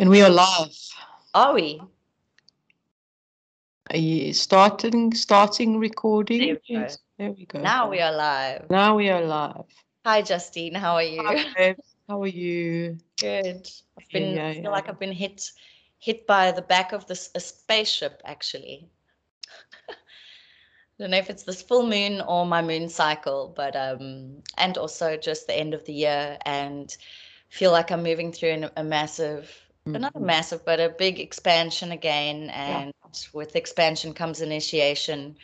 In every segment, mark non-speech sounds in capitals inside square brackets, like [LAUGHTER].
And we are live. Are we? Are you starting starting recording? There we go. Yes, there we go. Now we are live. Now we are live. Hi, Justine. How are you? Hi. How are you? Good. I've been Yeah, I feel yeah. like I've been hit hit by the back of this a spaceship actually. I [LAUGHS] don't know if it's this full moon or my moon cycle, but um and also just the end of the year and feel like I'm moving through an, a massive not a massive but a big expansion again and with expansion comes initiation.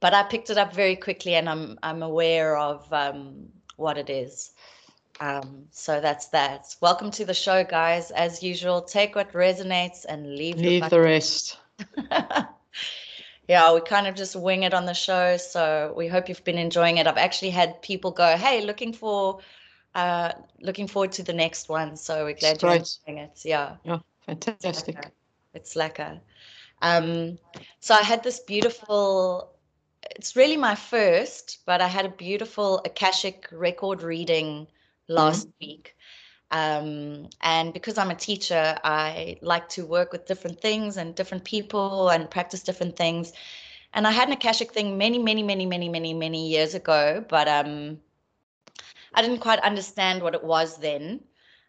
But i picked it up very quickly and i'm i'm aware of um, what it is. Um, so that's that. Welcome to the show guys. As usual take what resonates and leave, Leave the the rest. [LAUGHS] yeah we kind of just wing it on the show so we hope you've been enjoying it. I've actually had people go hey looking for uh looking forward to the next one so we're glad you're enjoying it yeah Yeah, Fantastic. It's lekker. Um, so I had this beautiful, it's really my first, but I had a beautiful Akashic record reading last week. Um, and because I'm a teacher, I like to work with different things and different people and practice different things. And I had an Akashic thing many, many, many, many, many, many years ago, but um, I didn't quite understand what it was then.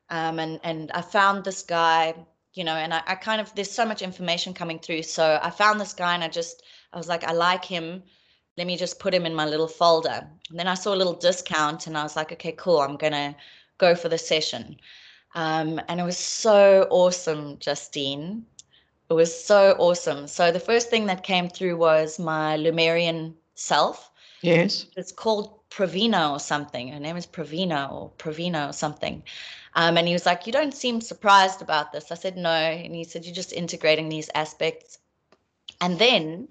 Um, and and I found this guy, you know, and I, I kind of there's so much information coming through. So I found this guy and I just I was like, I like him. Let me just put him in my little folder. And then I saw a little discount and I was like, okay, cool. I'm gonna go for the session. Um, and it was so awesome, Justine. It was so awesome. So the first thing that came through was my Lemurian self Yes. it's called Pravina or something. Her name is Pravina or Pravina or something. Um, and he was like, You don't seem surprised about this. I said, No. And he said, You're just integrating these aspects. And then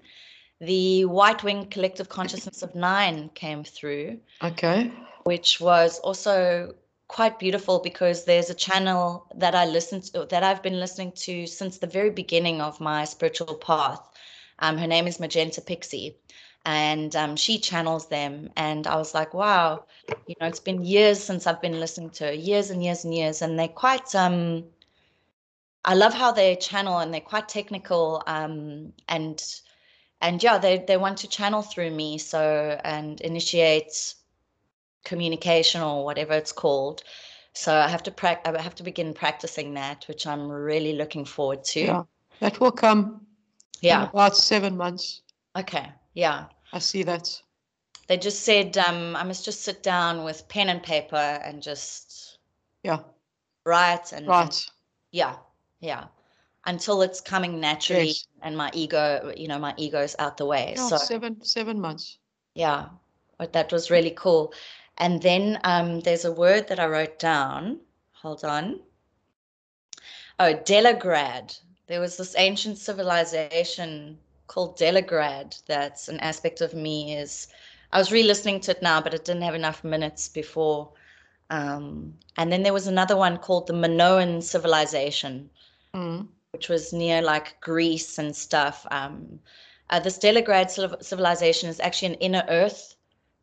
the White Wing Collective Consciousness of Nine came through, Okay. which was also quite beautiful because there's a channel that I listened to, that I've been listening to since the very beginning of my spiritual path. Um, her name is Magenta Pixie and um, she channels them. And I was like, wow, you know, it's been years since I've been listening to her, years and years and years. And they're quite, um, I love how they channel and they're quite technical. Um, and, and yeah, they, they want to channel through me. So, and initiate communication or whatever it's called. So I have to prac- I have to begin practicing that, which I'm really looking forward to. Yeah. That will come in yeah. about seven months. Okay. Yeah. I see that. they just said um, I must just sit down with pen and paper and just Yeah. write and, and- yeah, yeah, until it's coming naturally Yes. and my ego, you know, my ego's out the way. Yeah, so seven seven months. yeah, but that was really cool. And then um, there's a word that I wrote down. Hold on. Oh, Delegrad. There was this ancient civilization called Delegrad. That's an aspect of me. Is I was re-listening to it now, but it didn't have enough minutes before. Um, and then there was another one called the Minoan civilization, Mm. which was near like Greece and stuff. Um, uh, this Delegrad civilization is actually an inner Earth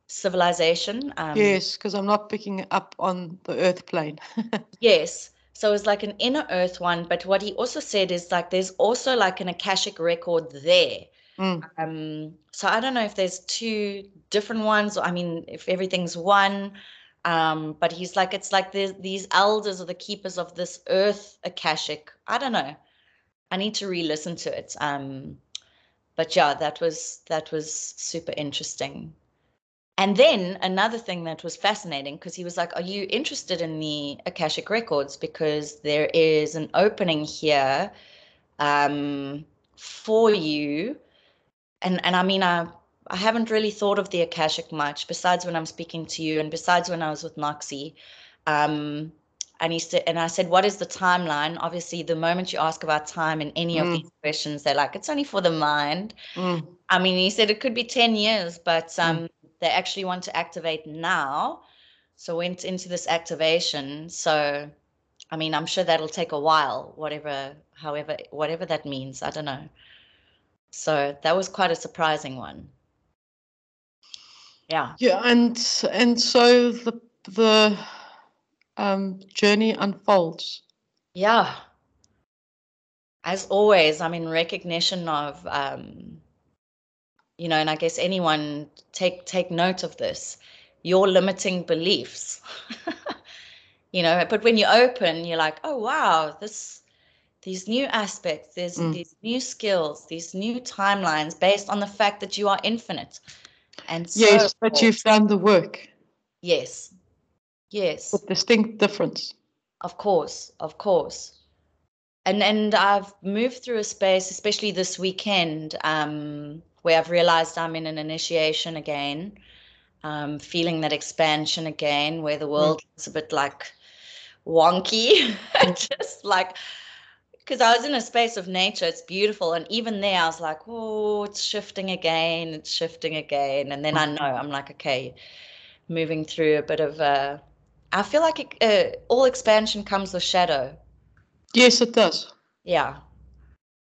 civilization. Um, yes, because I'm not picking up on the earth plane. [LAUGHS] Yes. So it was like an inner earth one, but what he also said is like there's also like an Akashic record there. Mm. Um, so I don't know if there's two different ones, or I mean, if everything's one. Um, but he's like, it's like these elders or the keepers of this earth Akashic. I don't know. I need to re-listen to it. Um, but yeah, that was that was super interesting. And then another thing that was fascinating because he was like, Are you interested in the Akashic records? Because there is an opening here um, for you. And and I mean I I haven't really thought of the Akashic much, besides when I'm speaking to you and besides when I was with Noxie. Um, and he said, and I said, what is the timeline? Obviously, the moment you ask about time in any of Mm. these questions, they're like, it's only for the mind. Mm. I mean, he said it could be 10 years, but Mm. They actually want to activate now. So went into this activation. So, I mean, I'm sure that'll take a while, whatever, however, whatever that means. I don't know. So that was quite a surprising one. Yeah. Yeah, and and so the the um, journey unfolds. Yeah. as always, I'm in recognition of, um, you know, and I guess anyone take take note of this. Your limiting beliefs. [LAUGHS] you know, but when you open, you're like, oh wow, this these new aspects, there's Mm. these new skills, these new timelines based on the fact that you are infinite. And so Yes, but forth. you've done the work yes, yes. with distinct difference. Of course, of course. And and I've moved through a space, especially this weekend, um, where I've realized I'm in an initiation again, um, feeling that expansion again, where the world is a bit like wonky, [LAUGHS] just like because I was in a space of nature, it's beautiful, and even there I was like, oh, it's shifting again, it's shifting again, and then I know I'm like, okay, moving through a bit of uh, I feel like it, uh, all expansion comes with shadow. Yes, it does. Yeah,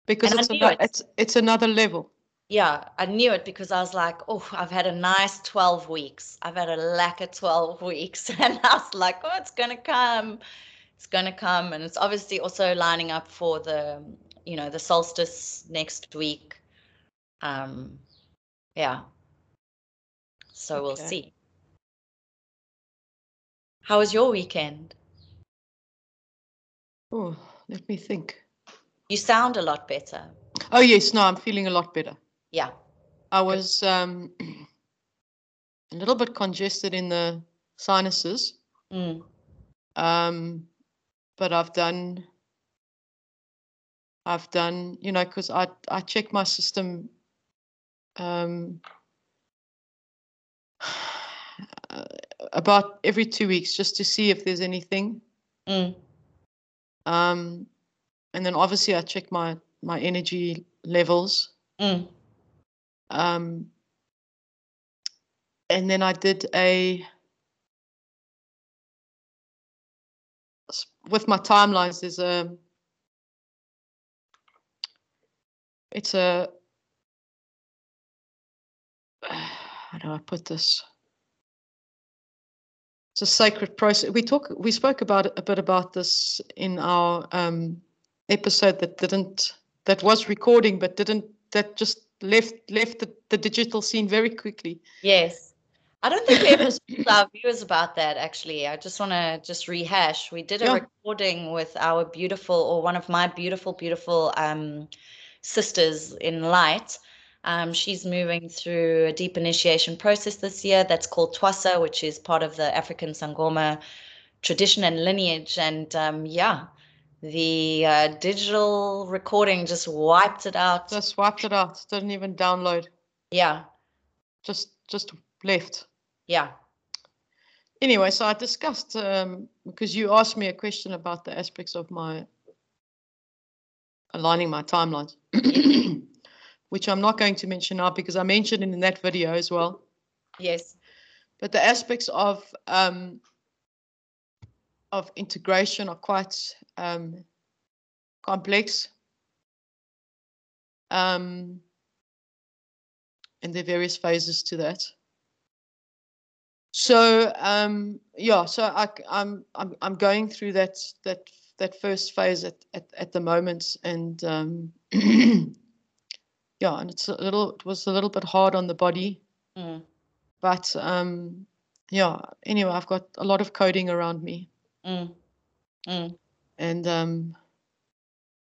Because And it's, it's it's another level. Yeah, I knew it because I was like, oh, I've had a nice 12 weeks. I've had a lack of 12 [LAUGHS] weeks. And I was like, oh, it's going to come. It's going to come. And it's obviously also lining up for the, you know, the solstice next week. Um, yeah. So we'll see. How was your weekend? Oh, let me think. You sound a lot better. Oh yes, no, I'm feeling a lot better. Yeah. I was um, a little bit congested in the sinuses, Mm. um, but I've done. I've done, you know, because I I check my system um, [SIGHS] about every two weeks just to see if there's anything. Mm. Um, and then obviously I check my my energy levels. Mm. Um, and then I did a with my timelines. There's a it's a [SIGHS] how do I put this? It's a sacred process. We talk. We spoke about a bit about this in our um, episode that didn't that was recording, but didn't that just left left the, the digital scene very quickly. Yes. I don't think we ever told our viewers about that actually. I just want to just rehash. We did a Yeah. recording with our beautiful or one of my beautiful, beautiful um, sisters in light. Um, she's moving through a deep initiation process this year that's called Twasa, which is part of the African Sangoma tradition and lineage. And um, yeah, the uh, digital recording just wiped it out. Just wiped it out. Didn't even download. Yeah, Just just left. yeah. Anyway, so I discussed um, because you asked me a question about the aspects of my aligning my timelines, [COUGHS] which I'm not going to mention now because I mentioned it in that video as well. Yes. But the aspects of um, of integration are quite um, complex, um, and there are various phases to that. So um, yeah, so I, am I'm I'm going through that that that first phase at at, at the moment, and um, [CLEARS THROAT] yeah, and it's a little it was a little bit hard on the body, Mm. but um, yeah. Anyway, I've got a lot of coding around me, Mm. Mm. and um,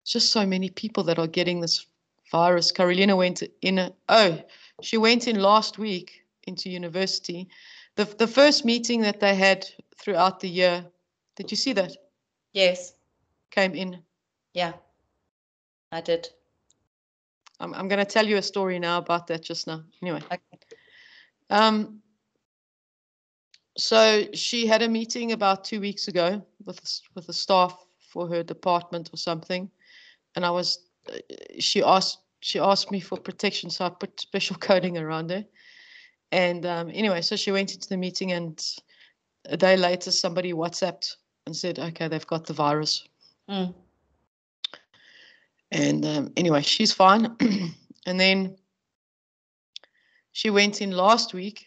just so many people that are getting this virus. Carolina went in. A, oh, she went in last week into university. The the first meeting that they had throughout the year. Did you see that? Yes. Came in. Yeah. I did. I'm I'm going to tell you a story now about that just now. Anyway. Okay. Um. So she had a meeting about two weeks ago with the with the staff for her department or something, and I was. uh, She asked she asked me for protection, so I put [LAUGHS] special coding around her. And um, anyway, so she went into the meeting, and a day later, somebody WhatsApped and said, "Okay, they've got the virus." Mm. And um, anyway, she's fine. [CLEARS THROAT] and then she went in last week.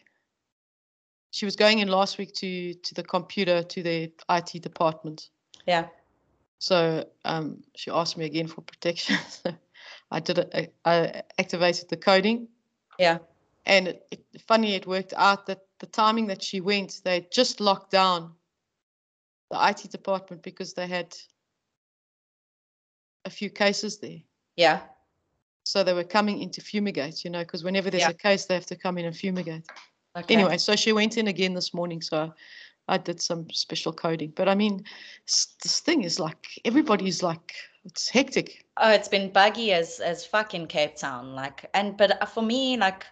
She was going in last week to to the computer to the IT department, Yeah. So um, she asked me again for protection. [LAUGHS] So I did it. I, I activated the coding, Yeah. and it, it, funny it worked out that the timing that she went, they just locked down the IT department because they had a few cases there. Yeah. So they were coming in to fumigate, you know, because whenever there's Yeah. a case, they have to come in and fumigate. Okay. Anyway, so she went in again this morning. So I did some special coding. But I mean, this thing is like everybody's like it's hectic. Oh, it's been buggy as as fuck in Cape Town. Like, and but uh, for me, like,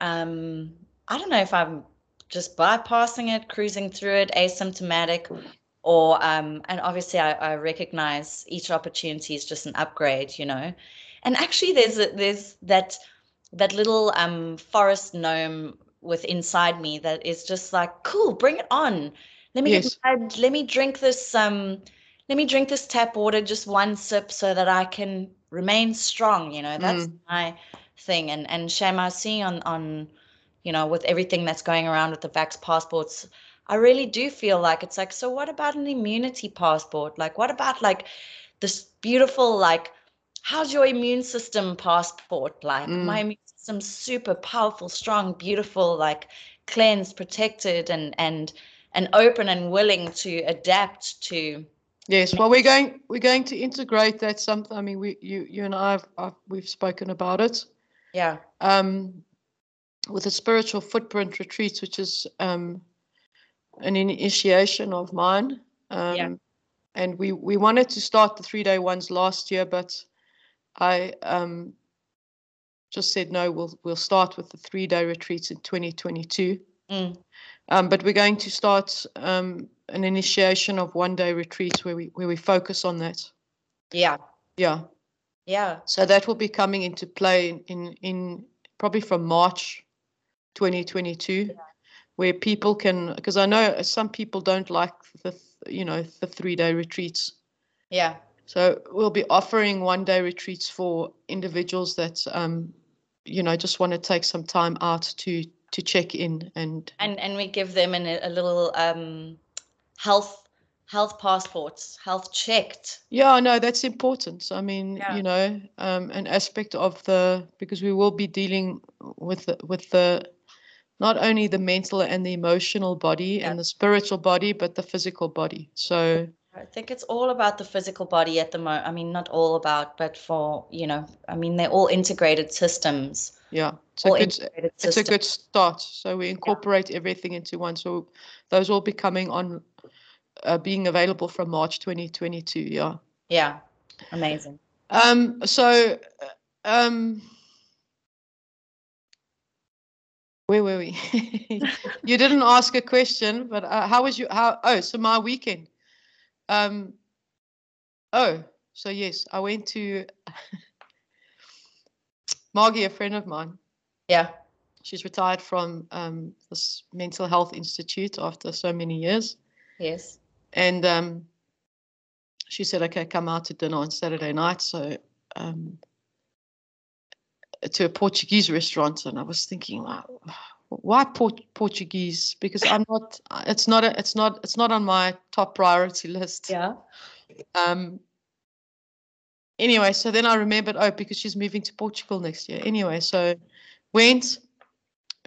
um, I don't know if I'm just bypassing it, cruising through it, asymptomatic, or um, and obviously I, I recognize each opportunity is just an upgrade, you know. And actually, there's a, there's that that little um forest gnome with inside me that is just like, cool, bring it on. Let me Yes. get let me drink this um let me drink this tap water just one sip so that I can remain strong. You know, that's Mm. my thing. And and Sham, I see on on, you know, with everything that's going around with the vax passports, I really do feel like it's like, so what about an immunity passport? Like, what about like this beautiful like how's your immune system passport like my Mm. immune system's super powerful strong beautiful like cleansed protected and and and open and willing to adapt to Yes, well, we're going we're going to integrate that something. I mean, we you you and I have, have we've spoken about it. yeah Um, with the spiritual footprint retreats, which is um, an initiation of mine. Um, Yeah. And we we wanted to start the three day ones last year, but I um, just said no. We'll we'll start with the three day retreats in 2022. mm, Um, but we're going to start um, an initiation of one day retreats where we where we focus on that. yeah Yeah. yeah So that will be coming into play in in, in probably from March 2022, where people can because I know some people don't like the you know the three day retreats. yeah So we'll be offering one day retreats for individuals that um, you know just want to take some time out to to check in and and and we give them an, a little um health health passports health checked Yeah, no, that's important. I mean, Yeah. you know, um, an aspect of the because we will be dealing with the, with the not only the mental and the emotional body Yeah. and the spiritual body, but the physical body. So, I think it's all about the physical body at the moment. I mean, not all about, but for, you know, I mean, they're all integrated systems. yeah, it's a good integrated it's a good start. So we incorporate everything into one. So those will be coming on, uh, being available from March 2022. Yeah. Yeah. Amazing. Um, so, uh, um, where were we? [LAUGHS] you didn't ask a question, but uh, how was your, how, oh, so my weekend. Um, oh, so yes, I went to [LAUGHS] Margie, a friend of mine. Yeah. She's retired from um, this mental health institute after so many years. Yes. And um, she said, okay, come out to dinner on Saturday night. So um, to a Portuguese restaurant. And I was thinking, wow, why Port- Portuguese? Because I'm not, it's not, a, it's not, it's not on my top priority list. Yeah. Um, anyway, so then I remembered, oh, because she's moving to Portugal next year. Anyway, so went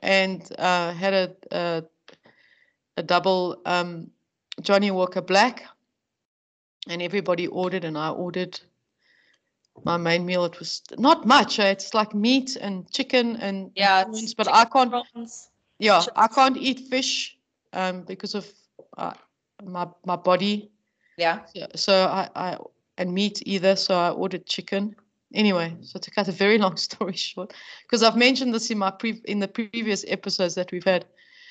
and uh, had a, a, a double um, Johnnie Walker Black, and everybody ordered, and I ordered my main meal. It was not much. eh, It's like meat and chicken and and Yeah. prawns, but I can't. prawns. Yeah, I can't eat fish um, because of uh, my my body. Yeah. So, so I, I and meat either. So I ordered chicken. Anyway, so to cut a very long [LAUGHS] story short, because I've mentioned this in my pre in the previous episodes that we've had,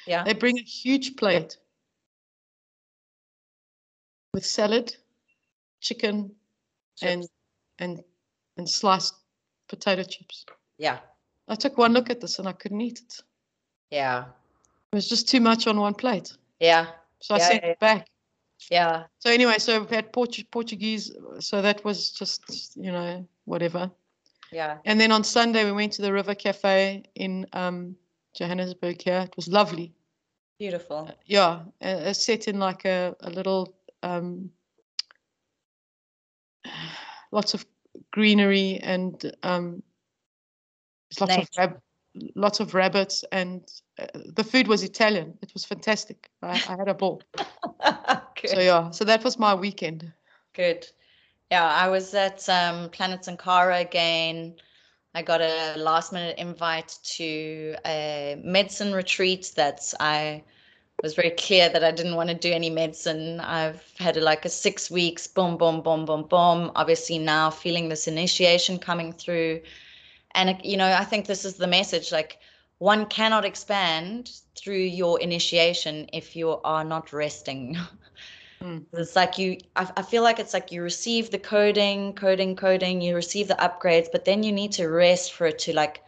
Yeah. they bring a huge plate with salad, chicken, Chips. and and sliced potato chips. Yeah. I took one look at this and I couldn't eat it. Yeah. It was just too much on one plate. Yeah. So I Yeah, sent yeah, it back. Yeah. So anyway, so we've had Portu- Portuguese. So that was just you know whatever. Yeah. And then on Sunday we went to the River Cafe in um, Johannesburg. Here it was lovely. Beautiful. Yeah, uh, uh, set in like a, a little um, [SIGHS] lots of greenery and um, lots of rab- lots of rabbits and uh, the food was Italian. It was fantastic. I, I had a ball. [LAUGHS] So yeah, so that was my weekend. Good. Yeah, I was at um, Planet Sankara again. I got a last minute invite to a medicine retreat that I was very clear that I didn't want to do any medicine. I've had like a six weeks, boom, boom, boom, boom, boom. Obviously now feeling this initiation coming through. And, you know, I think this is the message like one cannot expand through your initiation if you are not resting. [LAUGHS] Mm. It's like you, I, I feel like it's like you receive the coding, coding, coding, you receive the upgrades, but then you need to rest for it to like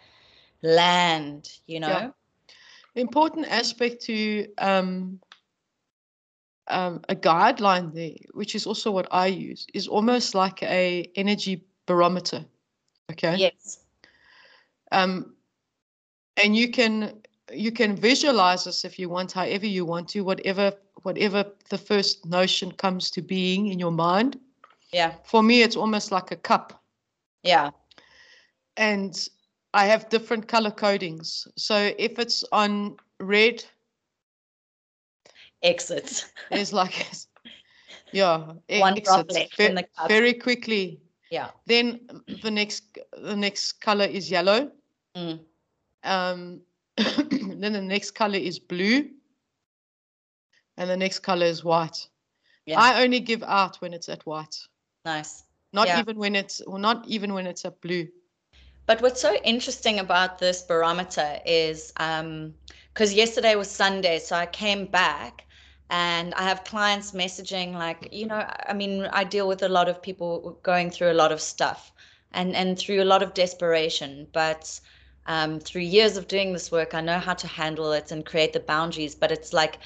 land, you know? Yeah. Important aspect to um, um, a guideline there, which is also what I use, is almost like a energy barometer. Okay. Yes. Um, and you can you can visualize this if you want, however you want to, whatever whatever the first notion comes to being in your mind. Yeah. For me, it's almost like a cup, Yeah. and I have different color codings. So if it's on red, exits. There's like, [LAUGHS] yeah, One drop exits left ve- in the cup. very quickly. Yeah. Then the next the next color is yellow. Mm. Um, [COUGHS] then the next color is blue, and the next color is white. Yeah. I only give out when it's at white, Nice. not Yeah. even when it's or not even when it's at blue. But what's so interesting about this barometer is because yesterday was Sunday, so I came back and I have clients messaging like, you know, I mean, I deal with a lot of people going through a lot of stuff and and through a lot of desperation, but um, through years of doing this work, I know how to handle it and create the boundaries. But it's like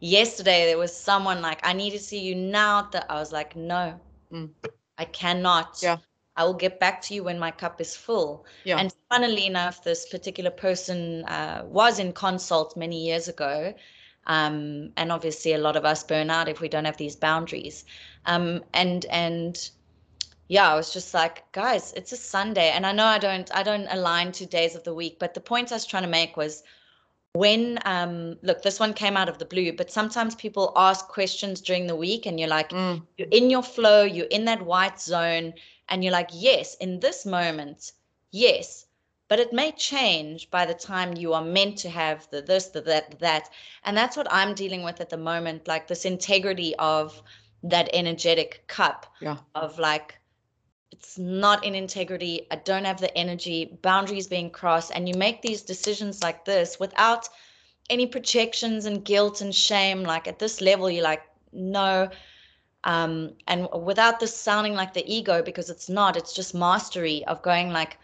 yesterday there was someone like, I need to see you now. That I was like, no, Mm. I cannot. Yeah. I will get back to you when my cup is full. Yeah. And funnily enough, this particular person uh, was in consult many years ago. Um, and obviously, a lot of us burn out if we don't have these boundaries. Um, and and yeah, I was just like, guys, it's a Sunday, and I know I don't I don't align to days of the week, but the point I was trying to make was when um look this one came out of the blue but sometimes people ask questions during the week and you're like Mm, you're in your flow, you're in that white zone, and you're like, yes, in this moment, yes. But it may change by the time you are meant to have the this, the that, that. And that's what I'm dealing with at the moment, like this integrity of that energetic cup Yeah. of like, it's not in integrity. I don't have the energy, boundaries being crossed. And you make these decisions like this without any projections and guilt and shame. Like at this level, you're like, no, um, and without this sounding like the ego because it's not it's just mastery of going like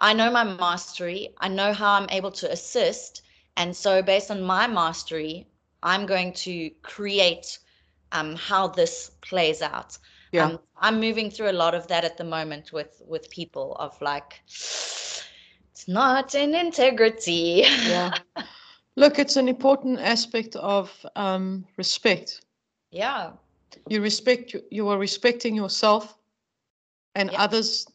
i know my mastery i know how i'm able to assist and so based on my mastery i'm going to create um, how this plays out Yeah. um, i'm moving through a lot of that at the moment with with people of like it's not in integrity yeah. [LAUGHS] Look, it's an important aspect of um, respect. yeah You respect you, are respecting yourself, and Yeah. others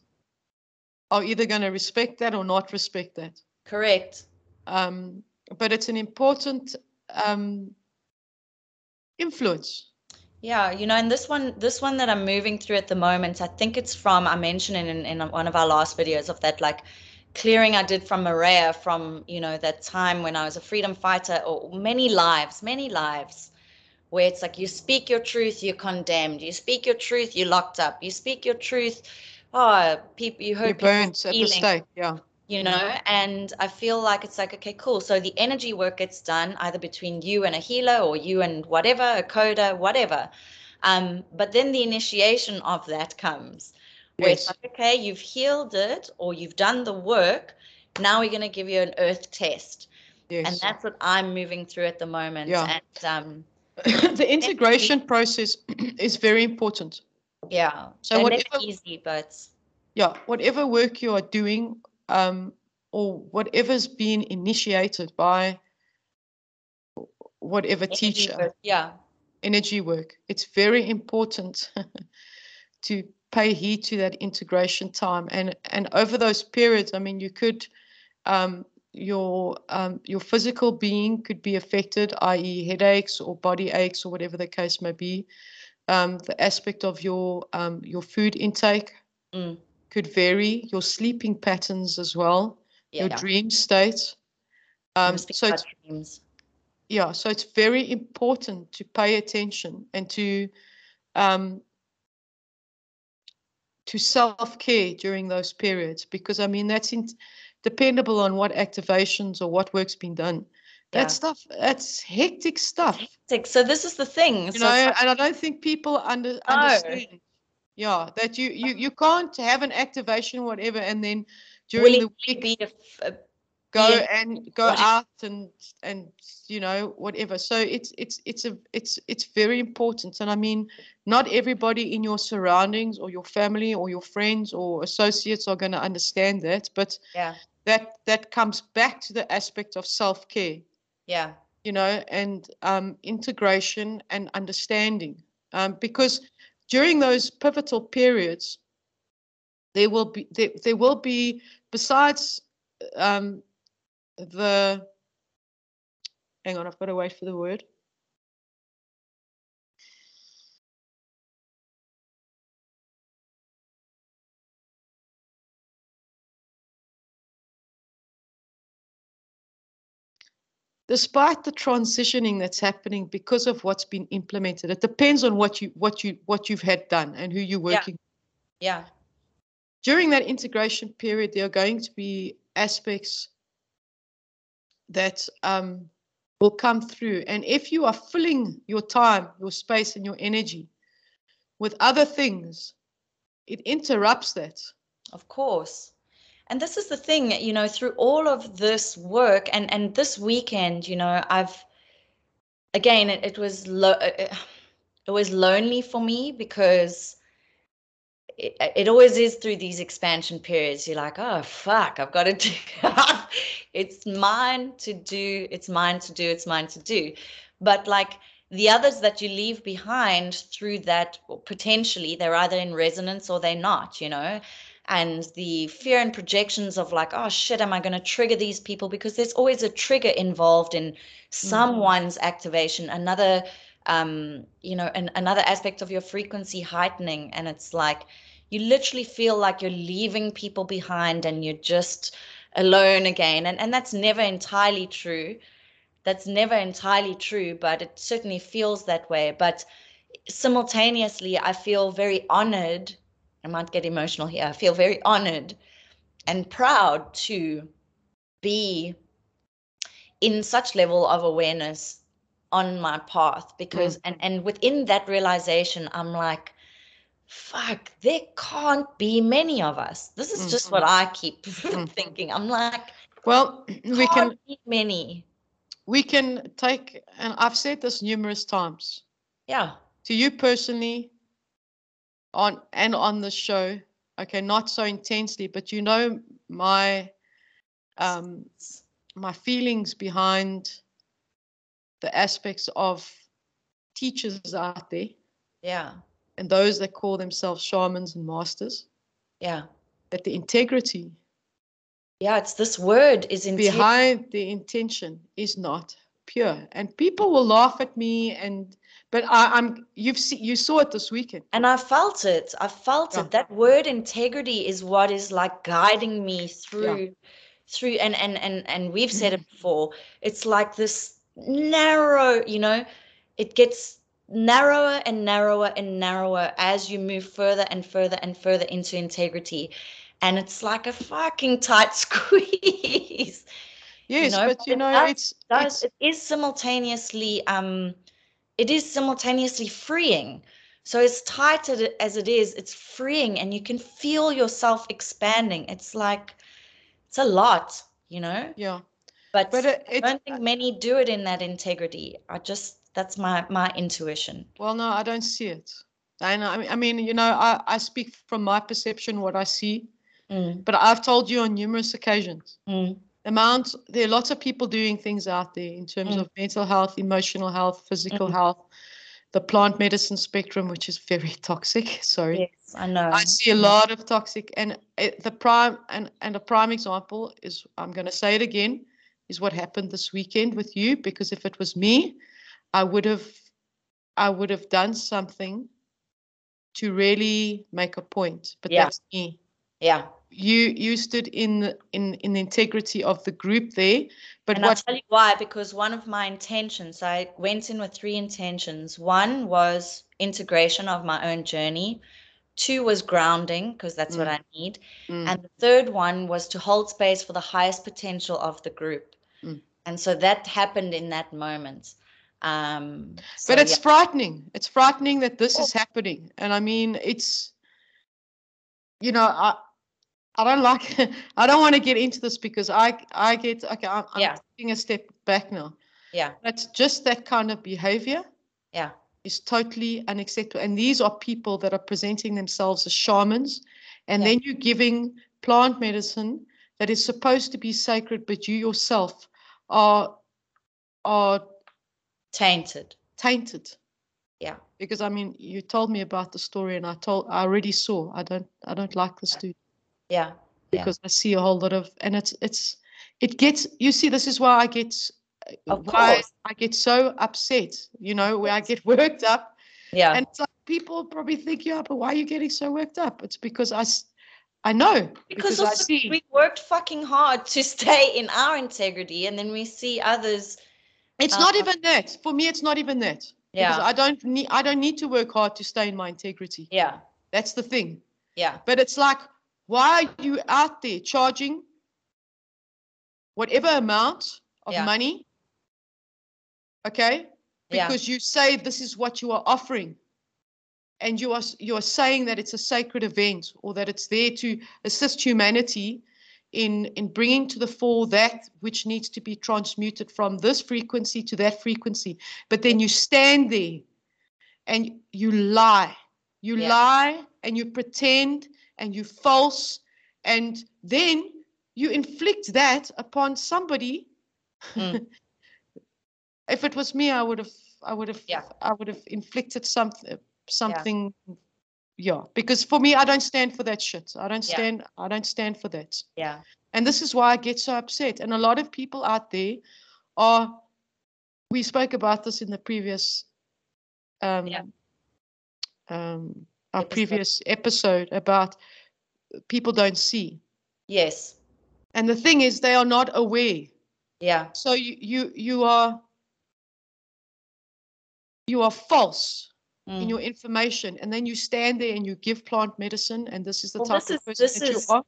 are either going to respect that or not respect that. correct um, but it's an important um, influence. Yeah, you know, and this one, this one that I'm moving through at the moment, I think it's from I mentioned in in one of our last videos of that like clearing I did from Maria from you know that time when I was a freedom fighter or many lives, many lives, where it's like you speak your truth, you're condemned. You speak your truth, you're locked up. You speak your truth, oh, people, you hurt You people's burnt at the stake. Yeah. You know and i feel like it's like okay cool so the energy work gets done either between you and a healer or you and whatever a coder whatever um, but then the initiation of that comes where it's like okay you've healed it or you've done the work now we're going to give you an earth test Yes. and that's what i'm moving through at the moment Yeah. and um, [COUGHS] the integration process [COUGHS] is very important. yeah So whatever- easy but Yeah. Whatever work you are doing, um, or whatever's been initiated by whatever energy teacher, work, yeah. Energy work, it's very important [LAUGHS] to pay heed to that integration time. And and over those periods i mean you could um, your um, your physical being could be affected i.e headaches or body aches or whatever the case may be. Um, the aspect of your um, your food intake. Mm. Could vary your sleeping patterns as well Yeah. your dream state um, so it's dreams. yeah so it's very important to pay attention and to um to self-care during those periods because i mean that's in, dependable on what activations or what work's been done that Yeah. stuff that's hectic stuff Hectic. So this is the thing. you so know like- and i don't think people under understand yeah that you you you can't have an activation whatever and then during the week be a, a- go in and go out and and you know whatever. So it's it's it's a it's it's very important. And i mean not everybody in your surroundings or your family or your friends or associates are going to understand that but yeah, that that comes back to the aspect of self-care. Yeah, you know and um, integration and understanding. Um, because during those pivotal periods there will be there, there will be besides um, the hang on i've got to wait for the word despite the transitioning that's happening because of what's been implemented it depends on what you what you what you've had done and who you're Yeah. working yeah, during that integration period, there are going to be aspects that um, will come through. And if you are filling your time, your space, and your energy with other things, it interrupts that. of course. And this is the thing, you know, through all of this work and and this weekend, you know, I've again, it, it was lo- uh, uh, it was lonely for me because it, it always is through these expansion periods. You're like, oh fuck, I've got to [LAUGHS] do. it's mine to do. It's mine to do. It's mine to do. But like the others that you leave behind through that, potentially they're either in resonance or they're not. You know. And the fear and projections of like, oh shit, am I going to trigger these people? Because there's always a trigger involved in someone's activation, another um you know an, another aspect of your frequency heightening and it's like you literally feel like you're leaving people behind and you're just alone again. And and that's never entirely true. That's never entirely true but it certainly feels that way. But simultaneously i feel very honored i might get emotional here. I feel very honored and proud to be in such level of awareness on my path because mm. and and within that realization i'm like fuck there can't be many of us. This is just what mm-hmm. i keep [LAUGHS] mm-hmm. thinking. I'm like Well, we can be many. we can take, and I've said this numerous times. Yeah. To you personally, on and on the show. Okay, not so intensely, but you know my um, my feelings behind the aspects of teachers out there. Yeah. And those that call themselves shamans and masters. Yeah. That the integrity yeah it's this word is in behind the intention is not pure. And people will laugh at me and but I, i'm you've seen you saw it this weekend and I felt it. I felt Yeah. it. That word integrity is what is like guiding me through through and and and and we've said it before. It's like this narrow, you know, it gets narrower and narrower and narrower as you move further and further and further into integrity. And it's like a fucking tight [LAUGHS] squeeze. yes know, but but you it know does- it's, does it's it is simultaneously um it is simultaneously freeing. So as tight as it is it's freeing and you can feel yourself expanding. It's like it's a lot you know? Yeah. But, but it, i don't think many do it in that integrity. I just that's my my intuition. Well no i don't see it. And i mean, I mean you know I, I speak from my perception what i see. Mm, but i've told you on numerous occasions. Mm, amount there are lots of people doing things out there in terms Mm. of mental health emotional health physical Mm. health the plant medicine spectrum which is very [LAUGHS] toxic sorry yes I know. I see a lot of toxic, and the prime and and a prime example is I'm going to say it again is what happened this weekend with you because if it was me, I would have I would have done something to really make a point. But Yeah. that's me. Yeah. You you stood in the, in in the integrity of the group there, but And I'll tell you why, because one of my intentions, I went in with three intentions. One was integration of my own journey. Two was grounding, because that's what Mm. I need. Mm, And the third one was to hold space for the highest potential of the group. Mm. And so that happened in that moment. Um, so, but it's yeah. frightening. It's frightening that this Oh. is happening, and I mean it's you know I. I don't like. [LAUGHS] I don't want to get into this because I I get okay. I'm, I'm Yeah. taking a step back now. yeah, That's just that kind of behavior yeah, is totally unacceptable. And these are people that are presenting themselves as shamans, and Yeah. then you're giving plant medicine that is supposed to be sacred, but you yourself are are tainted. tainted. Yeah. Because I mean, you told me about the story, and I told I already saw. I don't I don't like this dude Yeah, Yeah. because I see a whole lot of, and it's it's it gets. You see, this is why I get Of why course. I get so upset. You know, where I get [LAUGHS] worked up. yeah, And it's like people probably think, yeah, but why are you getting so worked up? It's because I. I know because see. we worked fucking hard to [LAUGHS] stay in our integrity, and then we see others. it's not uh, even that. For me, it's not even that. Because Yeah, I don't need. I don't need to work hard to stay in my integrity. yeah, That's the thing. yeah, But it's like, why are you out there charging whatever amount of Yeah. money? Okay, yeah, because you say this is what you are offering and you are you are saying that it's a sacred event or that it's there to assist humanity in in bringing to the fore that which needs to be transmuted from this frequency to that frequency but then you stand there and you lie you Yeah. lie and you pretend and you false and then you inflict that upon somebody Mm. [LAUGHS] if it was me i would have i would have Yeah. i would have inflicted something something yeah. because for me i don't stand for that shit i don't stand Yeah. i don't stand for that yeah, and this is why i get so upset and a lot of people out there are we spoke about this in the previous um Yeah. um our Episode. previous episode about people don't see yes, and the thing is they are not aware yeah, So you you you are you are false in mm. your information, and then you stand there and you give plant medicine, and this is the Well, type of person that is- you are.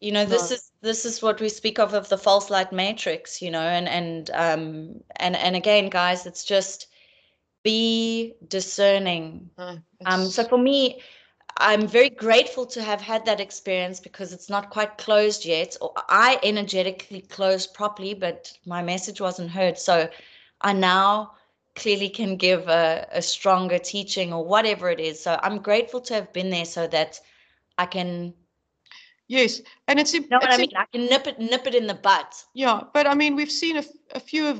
you know this No. is this is what we speak of of the false light matrix you know and and um and and again guys it's just be discerning No, um so for me i'm very grateful to have had that experience because it's not quite closed yet or i energetically closed properly but my message wasn't heard so i now clearly can give a, a stronger teaching or whatever it is so i'm grateful to have been there so that i can yes, and it's im- know what it's I mean? I can nip it, nip it in the butt. yeah, but I mean we've seen a, f- a few of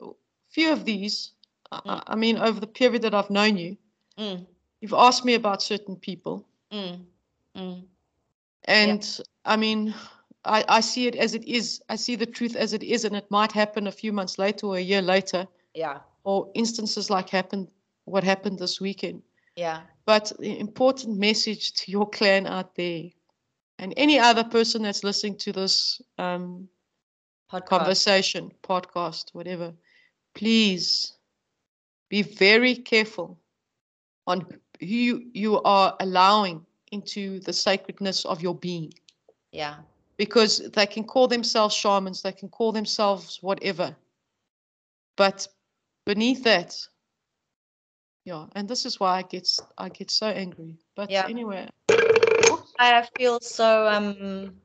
a few of these. I- Mm. I, I mean over the period that I've known you, Mm, you've asked me about certain people, mm, mm. and I mean. I, I see it as it is. I see the truth as it is, and it might happen a few months later or a year later. Yeah, or instances like happened what happened this weekend yeah, but the important message to your clan out there and any other person that's listening to this um, podcast. conversation podcast whatever please be very careful on who you, are allowing into the sacredness of your being Yeah, because they can call themselves shamans, they can call themselves whatever. But beneath that, yeah, and this is why I get I get so angry. But Yeah. anyway, I feel so um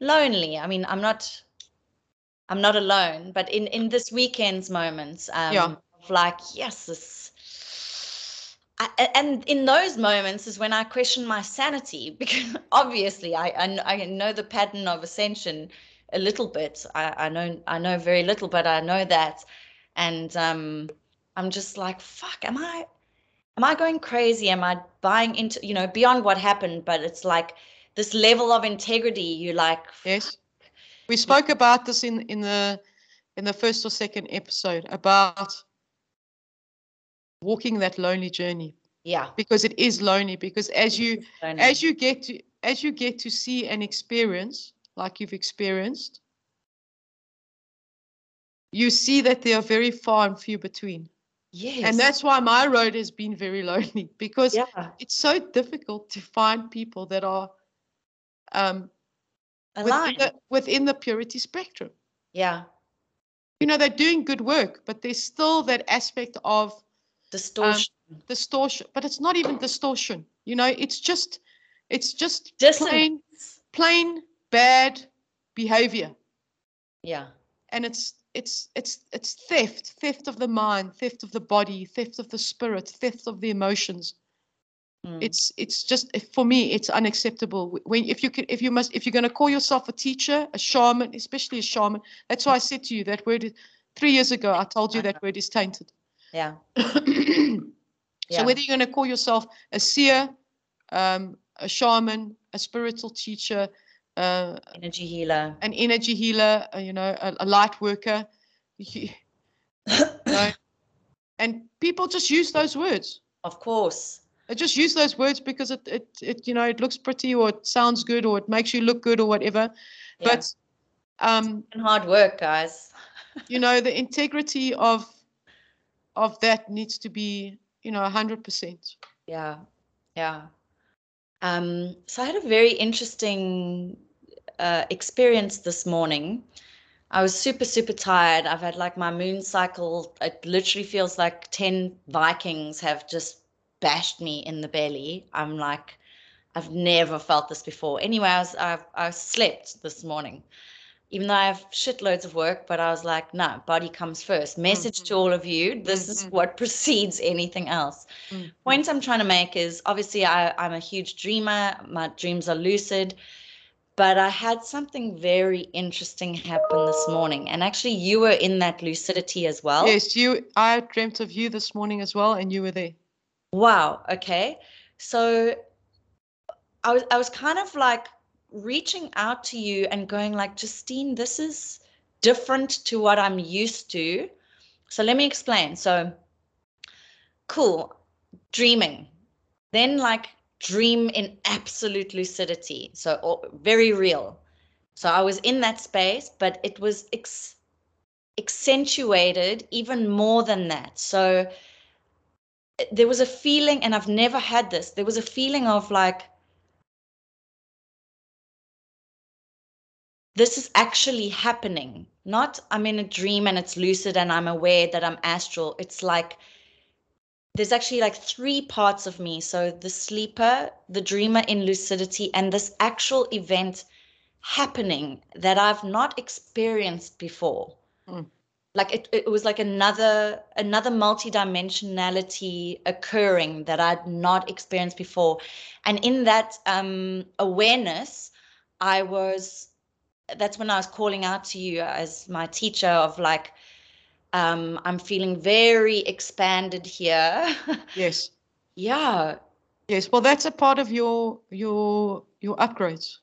lonely. I mean, I'm not, I'm not alone, but in in this weekend's moments, um, Yeah. Like, yes, this. I, and in those moments is when I question my sanity [LAUGHS] because obviously I, I I know the pattern of ascension a little bit. I, I know I know very little, but I know that, and um, I'm just like, fuck, am I am I going crazy? Am I buying into, you know, beyond what happened? But it's like this level of integrity. You like, Yes. We spoke about this in, in the in the first or second episode about walking that lonely journey yeah. because it is lonely because as you as you get to as you get to see and experience like you've experienced you see that they are very far and few between yes. and that's why my road has been very [LAUGHS] lonely because yeah. it's so difficult to find people that are um, within the, within the purity spectrum yeah. you know they're doing good work but there's still that aspect of Distortion. distortion but it's not even distortion you know it's just it's just Dissonance. plain plain bad behavior yeah. and it's it's it's it's theft theft of the mind theft of the body theft of the spirit theft of the emotions Mm. it's it's just for me it's unacceptable when if you can if you must if you're going to call yourself a teacher a shaman especially a shaman that's why i said to you that word is, three years ago i told you that word is tainted yeah. [COUGHS] so Yeah. whether you're going to call yourself a seer um, a shaman a spiritual teacher uh, Energy healer. an energy healer, uh, you know, a, a light worker. you [LAUGHS] know, and people just use those words. Of course. They just use those words because it, it, it, you know, it looks pretty or it sounds good or it makes you look good or whatever. Yeah. But, um, hard work, guys. you know, the integrity of of that needs to be, you know, hundred percent. Yeah, yeah. Um, so I had a very interesting uh, experience this morning. I was super, super tired. I've had like my moon cycle. It literally feels like 10 Vikings have just bashed me in the belly. I'm like, I've never felt this before. Anyway, I was I, I slept this morning, even though I have shitloads of work. But I was like, no, body comes first. Message to all of you: this is Mhm. what [LAUGHS] precedes anything else. Mm. Point I'm trying to make is obviously I, I'm a huge dreamer. My dreams are lucid. But I had something very interesting happen this morning. And actually, you were in that lucidity as well. Yes, you. I dreamt of you this morning as well, and you were there. Wow. Okay. So I was I was kind of like reaching out to you and going like, Justine, this is different to what I'm used to. So let me explain. So cool, dreaming. Then like dream in absolute lucidity. So o- very real. So I was in that space, but it was ex- accentuated even more than that. So eh, there was a feeling, and I've never had this, there was a feeling of like, this is actually happening. Not I'm in a dream and it's lucid and I'm aware that I'm astral. It's like there's actually like three parts of me. So the sleeper, the dreamer in lucidity, and this actual event happening that I've not experienced before. Mm. Like it, it was like another another multidimensionality occurring that I'd not experienced before. And in that um, awareness, I was that's when I was calling out to you as my teacher of like, um, I'm feeling very expanded here. [LAUGHS] Yes. yeah. Yes. Well, that's a part of your your your upgrades.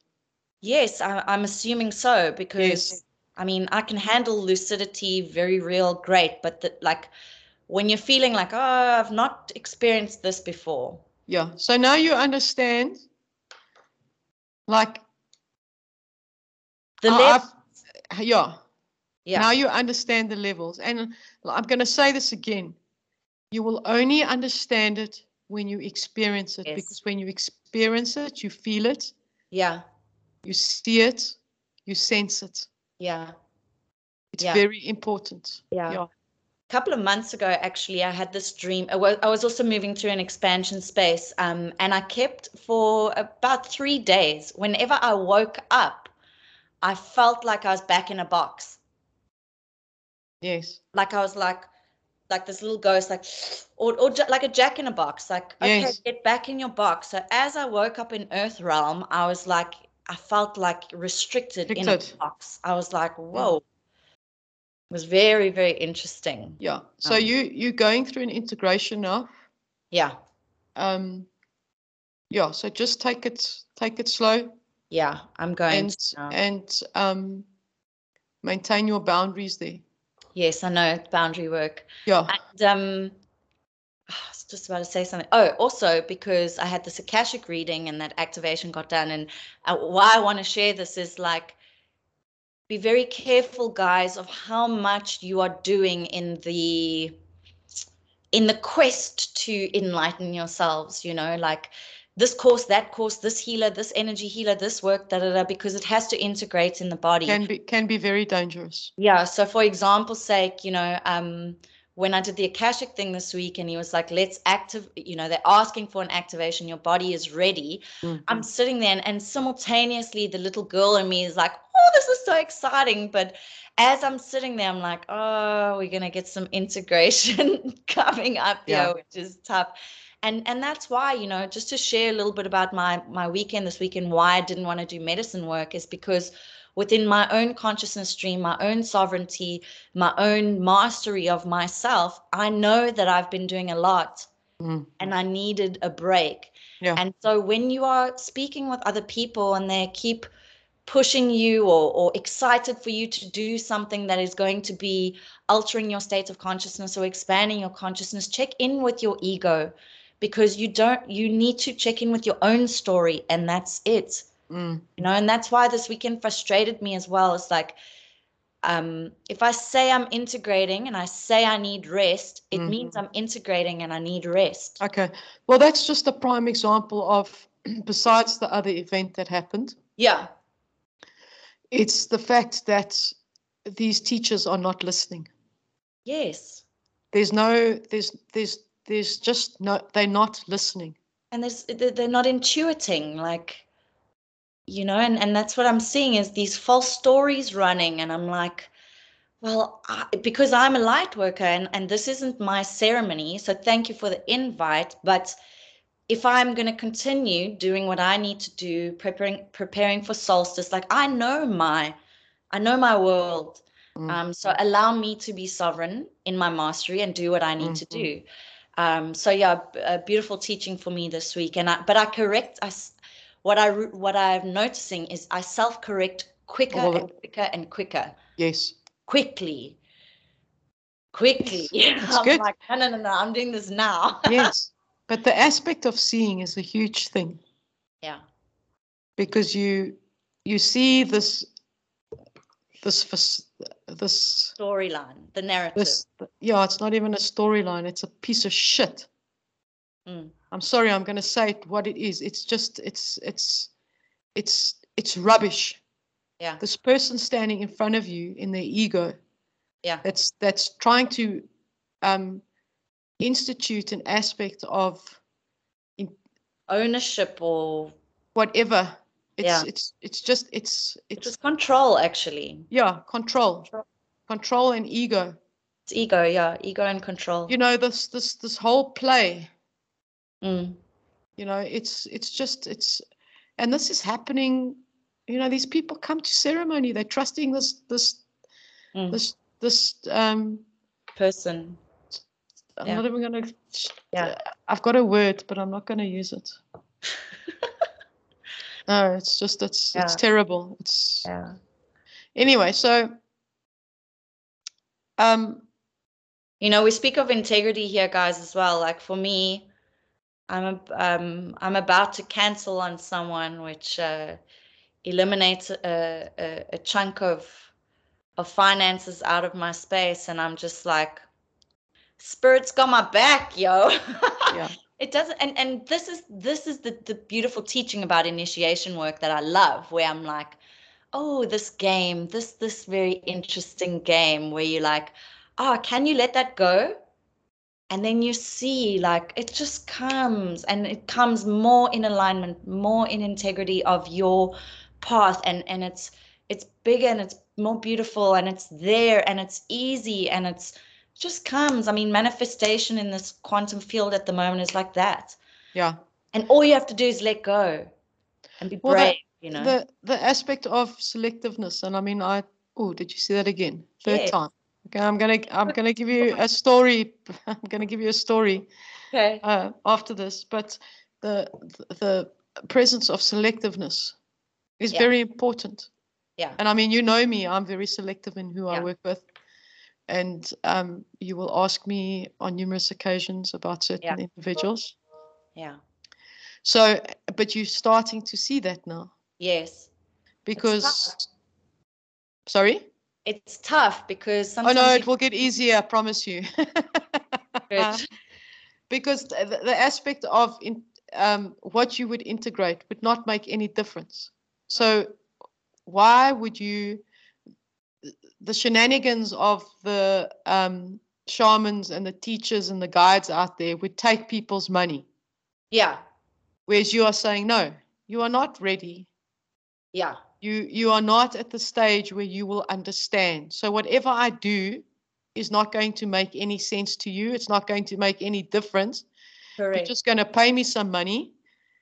Yes, I, I'm assuming so because Yes. I mean I can handle lucidity very real great, but the, like when you're feeling like oh I've not experienced this before. Yeah. So now you understand. Like The level, yeah. yeah, Now you understand the levels. And I'm going to say this again. You will only understand it when you experience it Yes. because when you experience it, you feel it, yeah, you see it, you sense it. yeah. It's Yeah. very important. Yeah. Yeah. A couple of months ago, actually, I had this dream. I was also moving through an expansion space, um, and I kept for about three days. Whenever I woke up, I felt like I was back in a box. Yes. Like I was like, like this little ghost, like, or, or like a jack in a box. Like, okay, Yes. get back in your box. So as I woke up in Earth Realm, I was like, I felt like restricted, in a box. I was like, whoa. It was very, very interesting. Yeah. So Um, you you're going through an integration now. Yeah. Um, yeah, so just take it take it slow Yeah. I'm going and to now. and um, maintain your boundaries there. Yes, I know boundary work. Yeah. And um, [SIGHS] I was just about to say something. Oh, also because I had this Akashic reading and that activation got done. And uh, why I want to share this is like, be very careful, guys, of how much you are doing in the in the quest to enlighten yourselves. You know, like this course, that course, this healer, this energy healer, this work, da da da, because it has to integrate in the body. Can be can be very dangerous. Yeah. So, for example's sake, you know, um, when I did the Akashic thing this week, and he was like, "Let's active," you know, they're asking for an activation. Your body is ready. Mm. I'm sitting there, and, and simultaneously, the little girl in me is like, "Oh, this is so exciting!" But as I'm sitting there, I'm like, "Oh, we're gonna get some integration [LAUGHS] coming up Yeah. here, which is tough." And and that's why, you know, just to share a little bit about my my weekend this weekend, why I didn't want to do medicine work is because within my own consciousness stream, my own sovereignty, my own mastery of myself, I know that I've been doing a lot Mm. and I needed a break. Yeah. And so when you are speaking with other people and they keep pushing you or, or excited for you to do something that is going to be altering your state of consciousness or expanding your consciousness, check in with your ego because you don't, you need to check in with your own story and that's it Mm. you know and that's why this weekend frustrated me as well it's like um if i say i'm integrating and i say i need rest it Mhm. means i'm integrating and i need rest Okay. Well, that's just a prime example of, [CLEARS THROAT] besides the other event that happened, yeah it's the fact that these teachers are not listening. yes There's no, there's, there's, there's just no, they're not listening. and there's they- they're not intuiting like you know and and that's what i'm seeing is these false stories running and i'm like well I, because i'm a light worker and and this isn't my ceremony so thank you for the invite but if i'm going to continue doing what i need to do preparing preparing for solstice like i know my i know my world Mm. um, so allow me to be sovereign in my mastery and do what I need to Mhm. do. Um, so yeah, a beautiful teaching for me this week. And I, but I correct us. What I what I'm noticing is I self correct quicker and quicker and quicker, Yes. quickly, quickly. That's [LAUGHS] I'm good. like, no, no, no, no. I'm doing this now. Yes. [LAUGHS] But the aspect of seeing is a huge thing yeah, because you you see this this this storyline, the narrative. this yeah it's not even a storyline it's a piece of shit. Mm. i'm sorry i'm going to say it what it is. It's just it's it's it's it's rubbish. Yeah, this person standing in front of you in their ego yeah, that's that's trying to um institute an aspect of in- ownership or whatever it's Yeah. it's it's just it's it's it's control. Actually, yeah control Control. control and ego it's ego. Yeah, ego and control. you know this this this whole play Mm. you know it's it's just it's and this is happening you know these people come to ceremony they're trusting this this Mm. this this um Person. i'm Yeah. not even gonna Yeah. i've got a word but i'm not gonna use it [LAUGHS] no it's just it's it's terrible it's Yeah. anyway so um You know, we speak of integrity here, guys, as well. Like for me, I'm a, um I'm about to cancel on someone, which uh, eliminates a, a a chunk of of finances out of my space, and I'm just like, spirit's got my back, yo. [LAUGHS] yeah it doesn't and and this is this is the the beautiful teaching about initiation work that I love where I'm like oh this game this this very interesting game where you're like oh can you let that go? And then you see like it just comes and it comes more in alignment more in integrity of your path and and it's it's bigger and it's more beautiful and it's there and it's easy and it's just comes i mean manifestation in this quantum field at the moment is like that yeah and all you have to do is let go and be Well, brave the- you know the the aspect of selectiveness and i mean i oh did you see that again third Yes. time Okay, I'm gonna I'm gonna give you a story. [LAUGHS] I'm gonna give you a story Okay. uh, after this, but the the presence of selectiveness is Yeah. very important. Yeah. And I mean, you know me, I'm very selective in who I work with. And um, you will ask me on numerous occasions about certain Yeah. individuals. Yeah. So, but you're starting to see that now Yes. because, sorry? It's tough because Oh no, it will get easier, I promise you. [LAUGHS] Because the, the- the aspect of in, um, what you would integrate would not make any difference. So, why would you? The shenanigans of the um, shamans and the teachers and the guides out there would take people's money, Yeah. whereas you are saying no, you are not ready. Yeah. You you are not at the stage where you will understand. So whatever I do is not going to make any sense to you. It's not going to make any difference. Correct. You're just going to pay me some money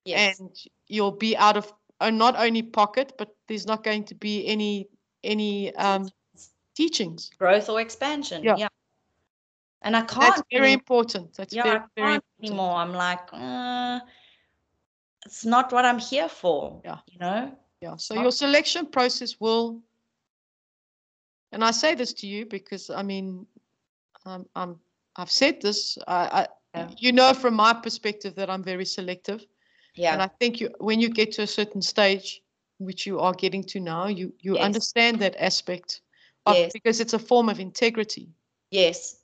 yes. and you'll be out of uh, not only pocket, but there's not going to be any any um, teachings. growth or expansion. Yeah. Yeah. And I can't. That's very important. That's yeah, very I can't important. anymore. I'm like, uh, it's not what I'm here for. Yeah. You know. Yeah. So not- your selection process will, and I say this to you because I mean, um, I'm I've said this. I, I Yeah. you know from my perspective that I'm very selective, Yeah. and I think you when you get to a certain stage, which you are getting to now, you you Yes. understand that aspect of Yes. because it's a form of integrity. yes.